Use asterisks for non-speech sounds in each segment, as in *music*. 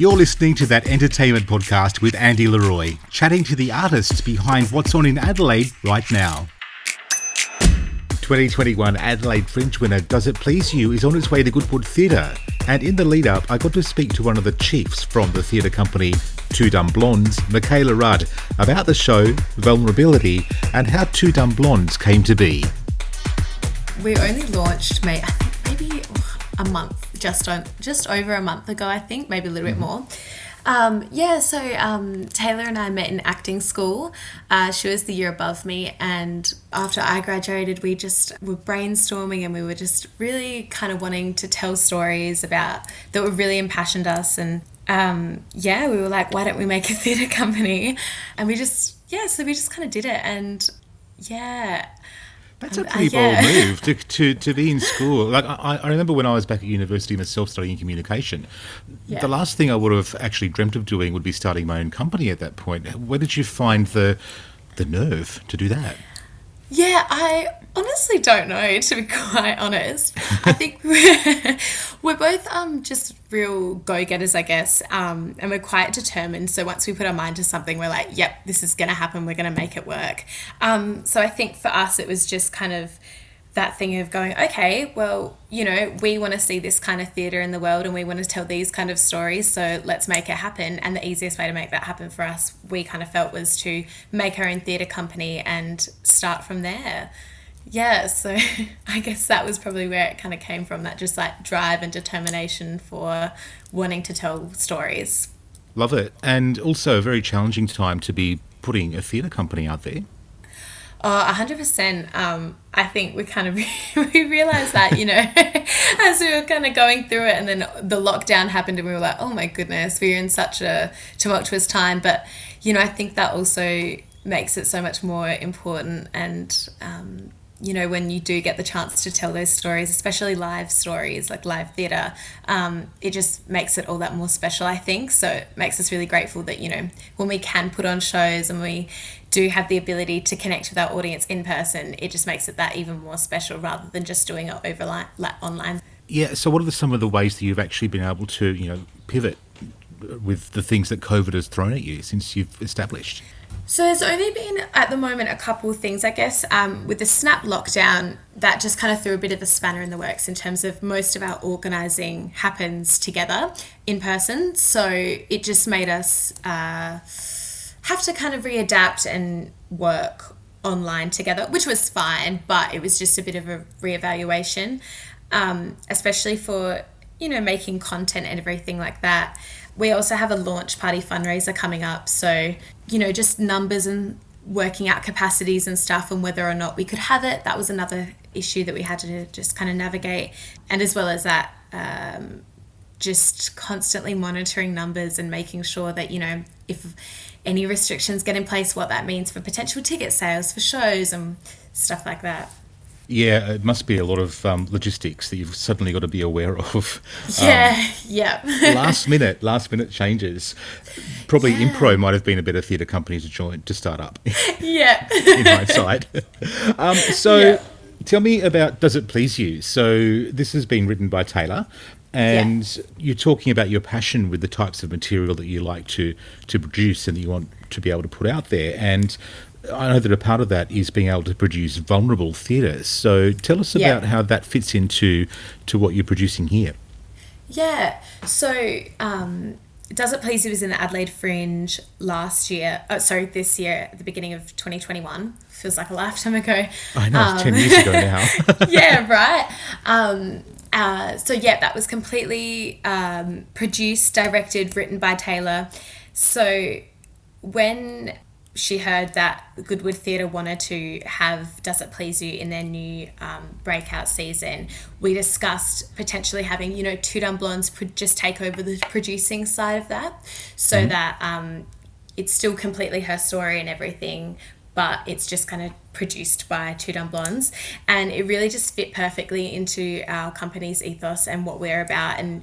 You're listening to that entertainment podcast with Andy Leroy, chatting to the artists behind what's on in Adelaide right now. 2021 Adelaide Fringe winner Does It Please You is on its way to Goodwood Theatre. And in the lead up, I got to speak to one of the chiefs from the theatre company Two Dumb Blondes, Michaela Rudd, about the show, vulnerability, and how Two Dumb Blondes came to be. We only launched, mate, maybe oh, a month just on just over a month ago, I think, maybe a little mm-hmm. bit more. Um, yeah, so um, Taylor and I met in acting school. Uh, she was the year above me, and after I graduated, we just were brainstorming and we were just really kind of wanting to tell stories about that were really impassioned us. And um, yeah, we were like, why don't we make a *laughs* theatre company? And we just, yeah, so we just kind of did it. And yeah, that's a pretty uh, yeah. bold move to, to, to be in school. Like I, I remember when I was back at university myself studying communication. Yeah. The last thing I would have actually dreamt of doing would be starting my own company at that point. Where did you find the the nerve to do that? Yeah, I honestly don't know, to be *laughs* quite honest. I think *laughs* both um, just real go getters, I guess, um, and we're quite determined. So once we put our mind to something, we're like, yep, this is going to happen, we're going to make it work. Um, so I think for us, it was just kind of that thing of going, okay, well, you know, we want to see this kind of theatre in the world and we want to tell these kind of stories, so let's make it happen. And the easiest way to make that happen for us, we kind of felt, was to make our own theatre company and start from there. Yeah, so *laughs* I guess that was probably where it kind of came from that just like drive and determination for wanting to tell stories. Love it. And also a very challenging time to be putting a theatre company out there. Oh, 100%. Um, I think we kind of *laughs* we realized that, you know, *laughs* as we were kind of going through it and then the lockdown happened and we were like, oh my goodness, we are in such a tumultuous time. But, you know, I think that also makes it so much more important and um, you know, when you do get the chance to tell those stories, especially live stories like live theatre, um, it just makes it all that more special, I think. So it makes us really grateful that, you know, when we can put on shows and we do have the ability to connect with our audience in person, it just makes it that even more special rather than just doing it over like online. Yeah. So, what are the, some of the ways that you've actually been able to, you know, pivot with the things that COVID has thrown at you since you've established? So there's only been at the moment a couple of things, I guess, um, with the snap lockdown that just kind of threw a bit of a spanner in the works in terms of most of our organising happens together in person. So it just made us uh, have to kind of readapt and work online together, which was fine, but it was just a bit of a reevaluation, um, especially for you know making content and everything like that. We also have a launch party fundraiser coming up. So, you know, just numbers and working out capacities and stuff and whether or not we could have it. That was another issue that we had to just kind of navigate. And as well as that, um, just constantly monitoring numbers and making sure that, you know, if any restrictions get in place, what that means for potential ticket sales for shows and stuff like that. Yeah, it must be a lot of um, logistics that you've suddenly got to be aware of. Yeah, *laughs* um, yeah. *laughs* last minute, last minute changes. Probably yeah. Impro might have been a better theatre company to join to start up. *laughs* Yeah. in hindsight. um, so, yeah. tell me about Does It Please You? So, this has been written by Taylor, and yeah. you're talking about your passion with the types of material that you like to to produce and that you want to be able to put out there. And I know that a part of that is being able to produce vulnerable theatre. So tell us about yeah. how that fits into to what you're producing here. Yeah. So um, Does It Please You was in the Adelaide Fringe last year. Oh, sorry, this year at the beginning of 2021. Feels like a lifetime ago. I know, um, 10 years ago now. *laughs* yeah, right. Um, uh, so yeah, that was completely um, produced, directed, written by Taylor. So when she heard that Goodwood Theatre wanted to have Does It Please You in their new um, breakout season, we discussed potentially having, you know, Two Dumb Blondes just take over the producing side of that so mm-hmm. that um, it's still completely her story and everything, but it's just kind of produced by Two Dumb Blondes. And it really just fit perfectly into our company's ethos and what we're about. And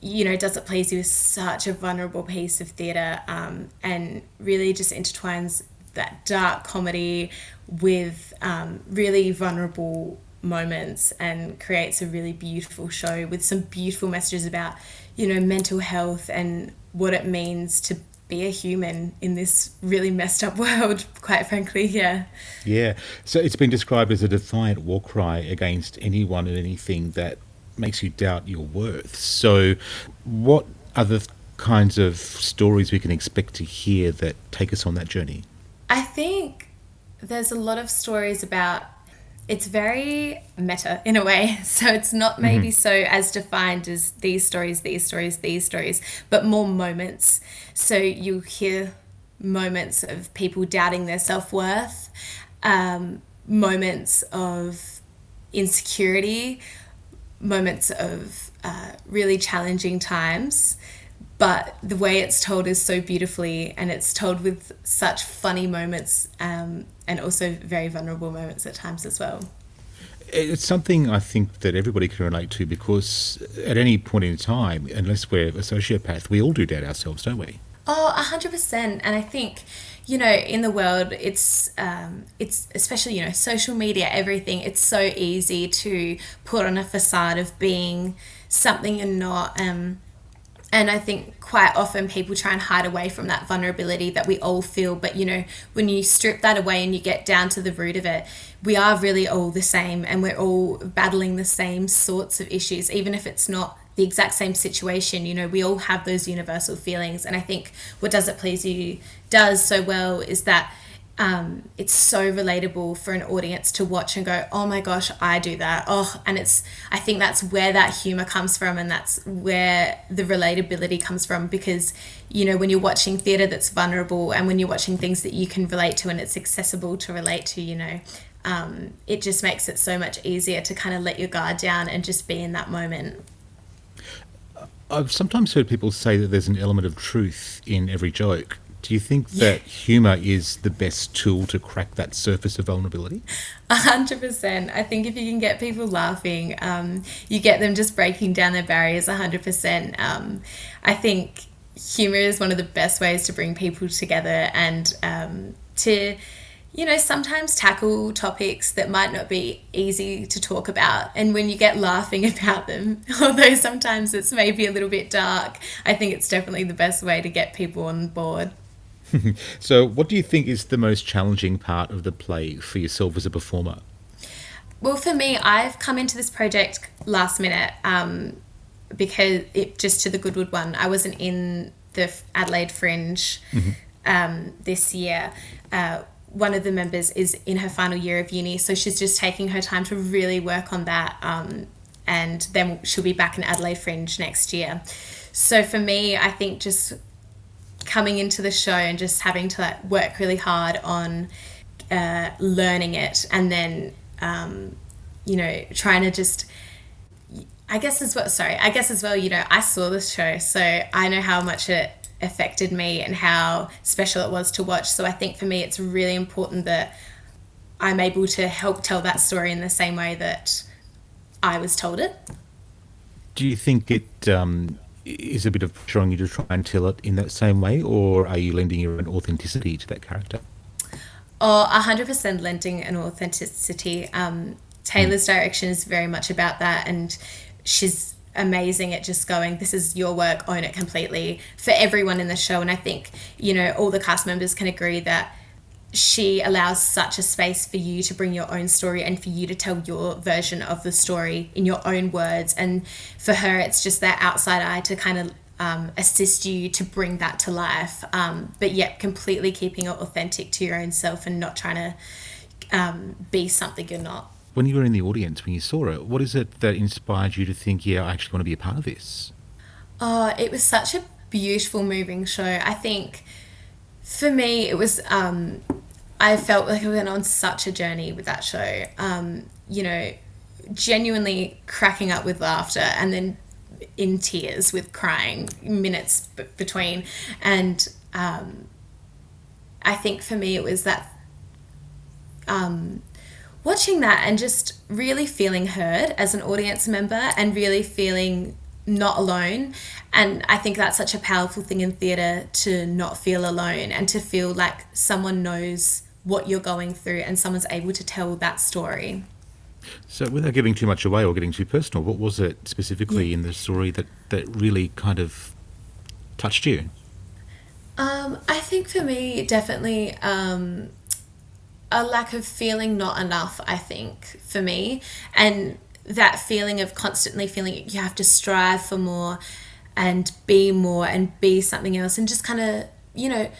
you know, Does It Please You is such a vulnerable piece of theatre um, and really just intertwines that dark comedy with um, really vulnerable moments and creates a really beautiful show with some beautiful messages about, you know, mental health and what it means to be a human in this really messed up *laughs* world, quite frankly, yeah. Yeah. So it's been described as a defiant war cry against anyone and anything that makes you doubt your worth. So, what other kinds of stories we can expect to hear that take us on that journey? I think there's a lot of stories about it's very meta in a way. *laughs* So it's not maybe mm-hmm. so as defined as these stories, these stories, these stories, but more moments. So you hear moments of people doubting their self worth, um, moments of insecurity, moments of uh, really challenging times but the way it's told is so beautifully and it's told with such funny moments um, and also very vulnerable moments at times as well it's something I think that everybody can relate to because at any point in time, unless we're a sociopath, we all do doubt ourselves, don't we? Oh, hundred percent. And I think, you know, in the world, it's um, it's especially you know social media, everything. It's so easy to put on a facade of being something you're not. Um, and I think quite often people try and hide away from that vulnerability that we all feel. But you know, when you strip that away and you get down to the root of it, we are really all the same and we're all battling the same sorts of issues, even if it's not the exact same situation. You know, we all have those universal feelings. And I think what Does It Please You does so well is that um, it's so relatable for an audience to watch and go, oh my gosh, I do that. Oh, and it's, I think that's where that humor comes from and that's where the relatability comes from because, you know, when you're watching theatre that's vulnerable and when you're watching things that you can relate to and it's accessible to relate to, you know, um, it just makes it so much easier to kind of let your guard down and just be in that moment. I've sometimes heard people say that there's an element of truth in every joke. Do you think that humour is the best tool to crack that surface of vulnerability? A hundred percent. I think if you can get people laughing, um, you get them just breaking down their barriers. A hundred percent. Um, I think humour is one of the best ways to bring people together and um, to you know, sometimes tackle topics that might not be easy to talk about. And when you get laughing *laughs* about them, although sometimes it's maybe a little bit dark, I think it's definitely the best way to get people on board. *laughs* so, what do you think is the most challenging part of the play for yourself as a performer? Well, for me, I've come into this project last minute um, because it just to the Goodwood one. I wasn't in the Adelaide Fringe mm-hmm. um, this year. Uh, one of the members is in her final year of uni, so she's just taking her time to really work on that. Um, and then she'll be back in Adelaide Fringe next year. So for me, I think just coming into the show and just having to like work really hard on uh, learning it and then um, you know trying to just I guess as well sorry I guess as well you know I saw this show so I know how much it affected me and how special it was to watch so I think for me it's really important that I'm able to help tell that story in the same way that I was told it. Do you think it um, is a bit of pressure on you to try and tell it in that same way, or are you lending your own authenticity to that character? Oh, 100% lending an authenticity. Um, Taylor's mm. direction is very much about that, and she's amazing at just going, This is your work, own it completely for everyone in the show. And I think, you know, all the cast members can agree that she allows such a space for you to bring your own story and for you to tell your version of the story in your own words. And for her, it's just that outside eye to kind of um, assist you to bring that to life, um, but yet completely keeping it authentic to your own self and not trying to um, be something you're not. When you were in the audience, when you saw it, what is it that inspired you to think, yeah, I actually want to be a part of this? Oh, it was such a beautiful, moving show. I think for me, it was um, I felt like I went on such a journey with that show. Um, you know, genuinely cracking up with laughter and then in tears with crying minutes b- between. And um, I think for me, it was that um, watching that and just really feeling heard as an audience member and really feeling not alone. And I think that's such a powerful thing in theatre to not feel alone and to feel like someone knows what you're going through and someone's able to tell that story. So, without giving too much away or getting too personal, what was it specifically yeah. in the story that, that really kind of touched you? Um, I think for me, definitely um, a lack of feeling not enough, I think, for me. And that feeling of constantly feeling you have to strive for more and be more and be something else and just kind of, you know,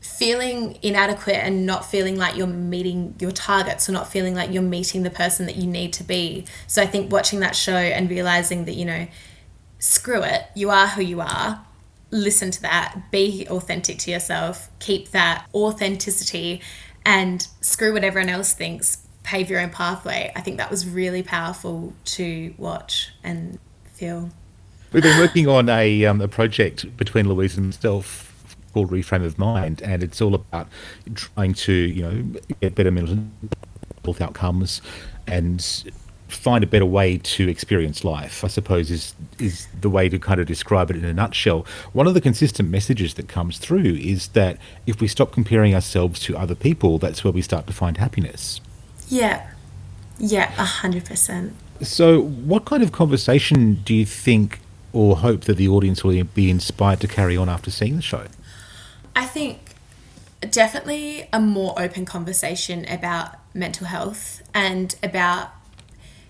feeling inadequate and not feeling like you're meeting your targets or not feeling like you're meeting the person that you need to be. So I think watching that show and realizing that, you know, screw it, you are who you are. Listen to that, be authentic to yourself, keep that authenticity, and screw what everyone else thinks, pave your own pathway. I think that was really powerful to watch and feel. We've been working on a, um, a project between Louise and myself called Reframe of Mind, and it's all about trying to, you know, get better mental health outcomes and find a better way to experience life. I suppose is is the way to kind of describe it in a nutshell. One of the consistent messages that comes through is that if we stop comparing ourselves to other people, that's where we start to find happiness. Yeah, yeah, a hundred percent. So, what kind of conversation do you think or hope that the audience will be inspired to carry on after seeing the show? I think definitely a more open conversation about mental health and about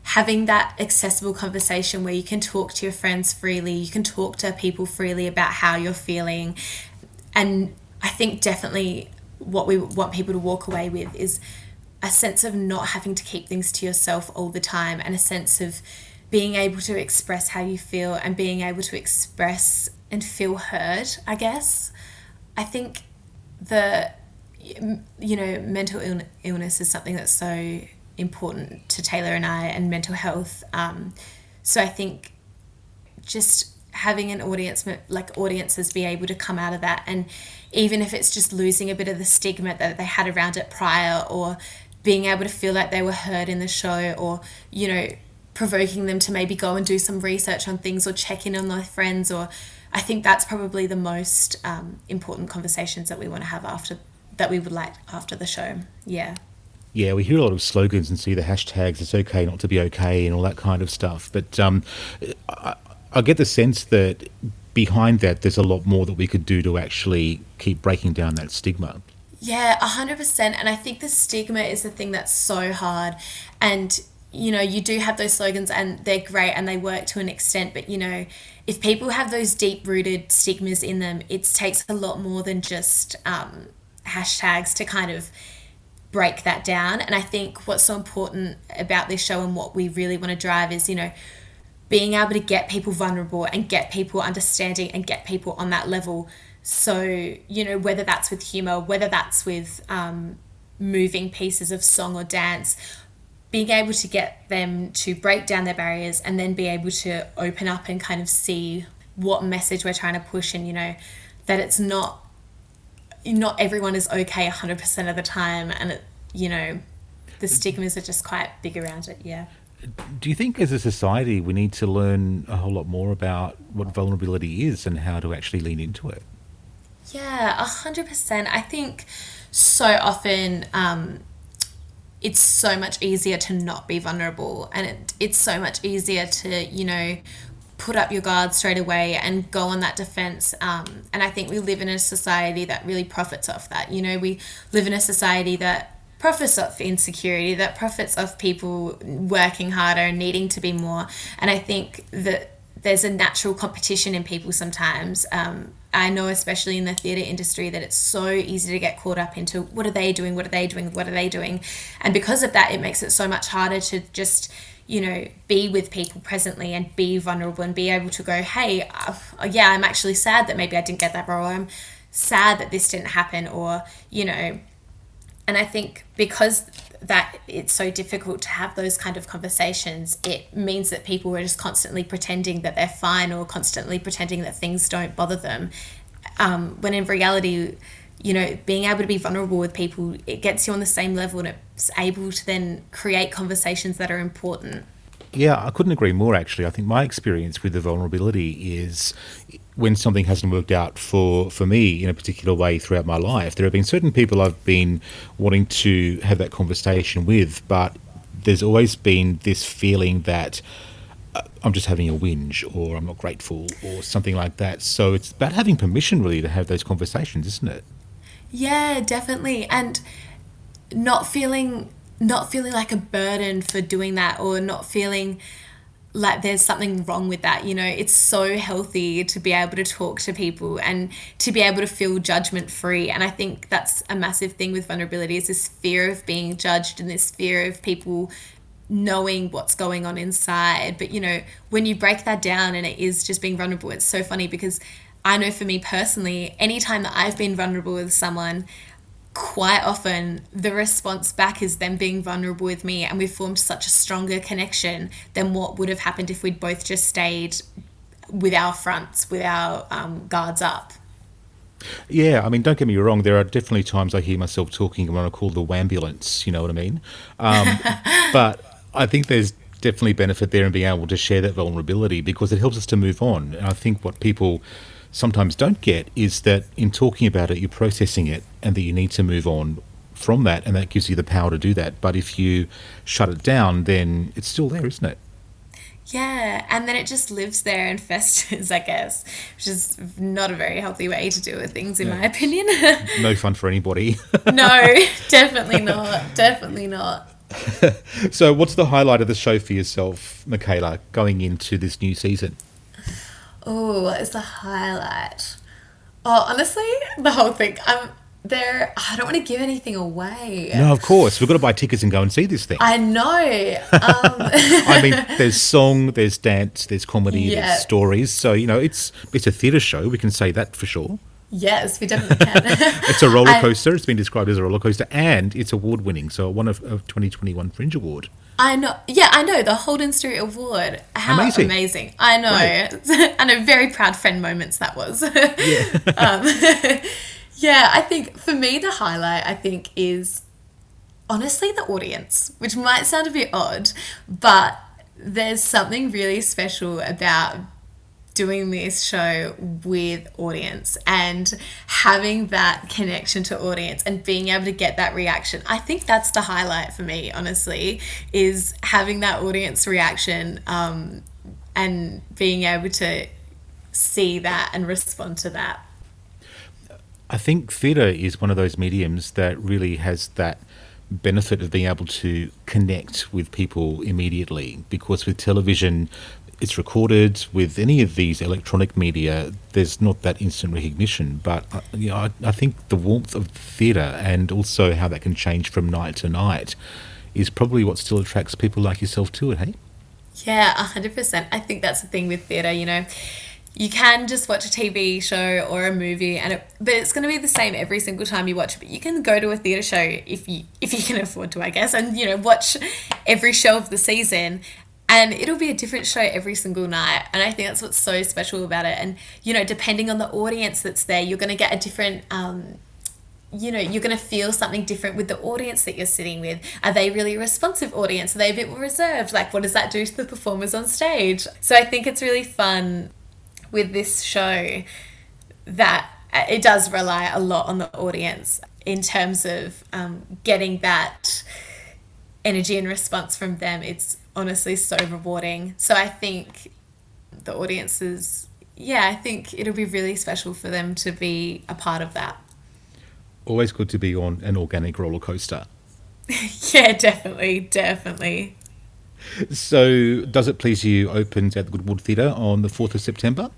having that accessible conversation where you can talk to your friends freely, you can talk to people freely about how you're feeling. And I think definitely what we want people to walk away with is a sense of not having to keep things to yourself all the time and a sense of being able to express how you feel and being able to express and feel heard, I guess. I think the you know mental illness is something that's so important to Taylor and I and mental health. Um, so I think just having an audience like audiences be able to come out of that and even if it's just losing a bit of the stigma that they had around it prior or being able to feel like they were heard in the show or you know provoking them to maybe go and do some research on things or check in on their friends or I think that's probably the most um, important conversations that we want to have after that we would like after the show. Yeah. Yeah, we hear a lot of slogans and see the hashtags "It's okay not to be okay" and all that kind of stuff. But um, I, I get the sense that behind that, there's a lot more that we could do to actually keep breaking down that stigma. Yeah, 100%. And I think the stigma is the thing that's so hard. And, you know, you do have those slogans and they're great and they work to an extent, but, you know, if people have those deep rooted stigmas in them, it takes a lot more than just um, hashtags to kind of break that down. And I think what's so important about this show and what we really want to drive is, you know, being able to get people vulnerable and get people understanding and get people on that level. So, you know, whether that's with humor, whether that's with um, moving pieces of song or dance, being able to get them to break down their barriers and then be able to open up and kind of see what message we're trying to push and you know that it's not not everyone is okay 100% of the time and it, you know the stigmas are just quite big around it yeah. Do you think as a society we need to learn a whole lot more about what vulnerability is and how to actually lean into it? Yeah 100% i think so often um, it's so much easier to not be vulnerable and it, it's so much easier to you know put up your guard straight away and go on that defense. Um, and i think we live in a society that really profits off that. You know we live in a society that profits off insecurity that profits off people working harder and needing to be more. And i think that there's a natural competition in people sometimes um, I know, especially in the theatre industry, that it's so easy to get caught up into what are they doing, what are they doing, what are they doing. And because of that, it makes it so much harder to just, you know, be with people presently and be vulnerable and be able to go, hey, uh, yeah, I'm actually sad that maybe I didn't get that role. I'm sad that this didn't happen, or, you know, and I think because that it's so difficult to have those kind of conversations, it means that people are just constantly pretending that they're fine or constantly pretending that things don't bother them. Um, when in reality, you know, being able to be vulnerable with people, it gets you on the same level and it's able to then create conversations that are important. Yeah, I couldn't agree more, actually. I think my experience with the vulnerability is when something hasn't worked out for, for me in a particular way throughout my life. There have been certain people I've been wanting to have that conversation with, but there's always been this feeling that uh, I'm just having a whinge or I'm not grateful or something like that. So it's about having permission really to have those conversations, isn't it? Yeah, definitely. And not feeling not feeling like a burden for doing that or not feeling like there's something wrong with that you know? It's so healthy to be able to talk to people and to be able to feel judgment free and i think that's a massive thing with vulnerability is this fear of being judged and this fear of people knowing what's going on inside. But you know when you break that down and it is just being vulnerable it's so funny because i know for me personally anytime that i've been vulnerable with someone quite often the response back is them being vulnerable with me and we've formed such a stronger connection than what would have happened if we'd both just stayed with our fronts with our um, guards up yeah, I mean, don't get me wrong. There are definitely times I hear myself talking and when I call the ambulance. You know what I mean? Um, *laughs* but I think there's definitely benefit there in being able to share that vulnerability because it helps us to move on. And I think what people sometimes don't get is that in talking about it, you're processing it and that you need to move on from that, and that gives you the power to do that. But if you shut it down, then it's still there, isn't it? Yeah, and then it just lives there and *laughs* festers, I guess, which is not a very healthy way to deal with things, in yeah. my opinion. *laughs* no fun for anybody. *laughs* no, definitely not. Definitely not. so, what's the highlight of the show for yourself, Michaela, going into this new season? Oh, what is the highlight? Oh, honestly, the whole thing. I'm there. I don't want to give anything away. No, of course. We've got to buy tickets and go and see this thing. I know. Um, *laughs* I mean, there's song, there's dance, there's comedy, yeah. there's stories. So you know, it's it's a theatre show. We can say that for sure. Yes, we definitely can. *laughs* it's a roller coaster. I, it's been described as a roller coaster, and it's award winning. So one of, of 2021 Fringe Award. I know. Yeah, I know the Holden Street Award. How amazing! amazing. I know. Right. *laughs* I know. Very proud friend moments that was. *laughs* Yeah. um, yeah. I think for me the highlight I think is honestly the audience, which might sound a bit odd, but there's something really special about doing this show with audience and having that connection to audience and being able to get that reaction. I think that's the highlight for me, honestly, is having that audience reaction um, and being able to see that and respond to that. I think theatre is one of those mediums that really has that benefit of being able to connect with people immediately because with television it's recorded with any of these electronic media, there's not that instant recognition. But uh, you know, I, I, think the warmth of theatre and also how that can change from night to night is probably what still attracts people like yourself to it. Hey. Yeah, hundred percent. I think that's the thing with theatre. You know, you can just watch a TV show or a movie, and it, but it's going to be the same every single time you watch it. But you can go to a theatre show if you if you can afford to, I guess, and you know watch every show of the season and it'll be a different show every single night. And i think that's what's so special about it. And you know depending on the audience that's there you're going to get a different um, you know you're going to feel something different with the audience that you're sitting with. Are they really a responsive audience? Are they a bit more reserved? Like what does that do to the performers on stage? So i think it's really fun with this show that it does rely a lot on the audience in terms of um, getting that energy and response from them. It's honestly so rewarding. So I think the audiences, yeah, I think it'll be really special for them to be a part of that. Always good to be on an organic roller coaster. *laughs* yeah, definitely, definitely. So, Does It Please You opens at the Goodwood Theatre on the 4th of September?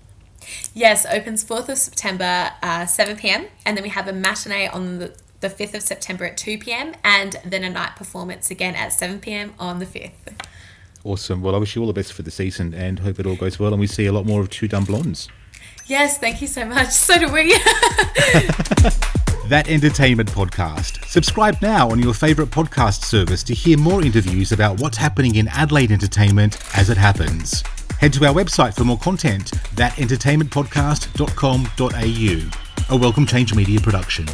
Yes, opens 4th of September, uh, 7 pm, and then we have a matinee on the, the 5th of September at 2 pm, and then a night performance again at 7 pm on the 5th. Awesome. Well, I wish you all the best for the season and hope it all goes well and we see a lot more of Two Dumb Blondes. Yes, thank you so much. So do we. *laughs* that Entertainment Podcast. Subscribe now on your favourite podcast service to hear more interviews about what's happening in Adelaide entertainment as it happens. Head to our website for more content, thatentertainmentpodcast.com.au. A Welcome Change Media production.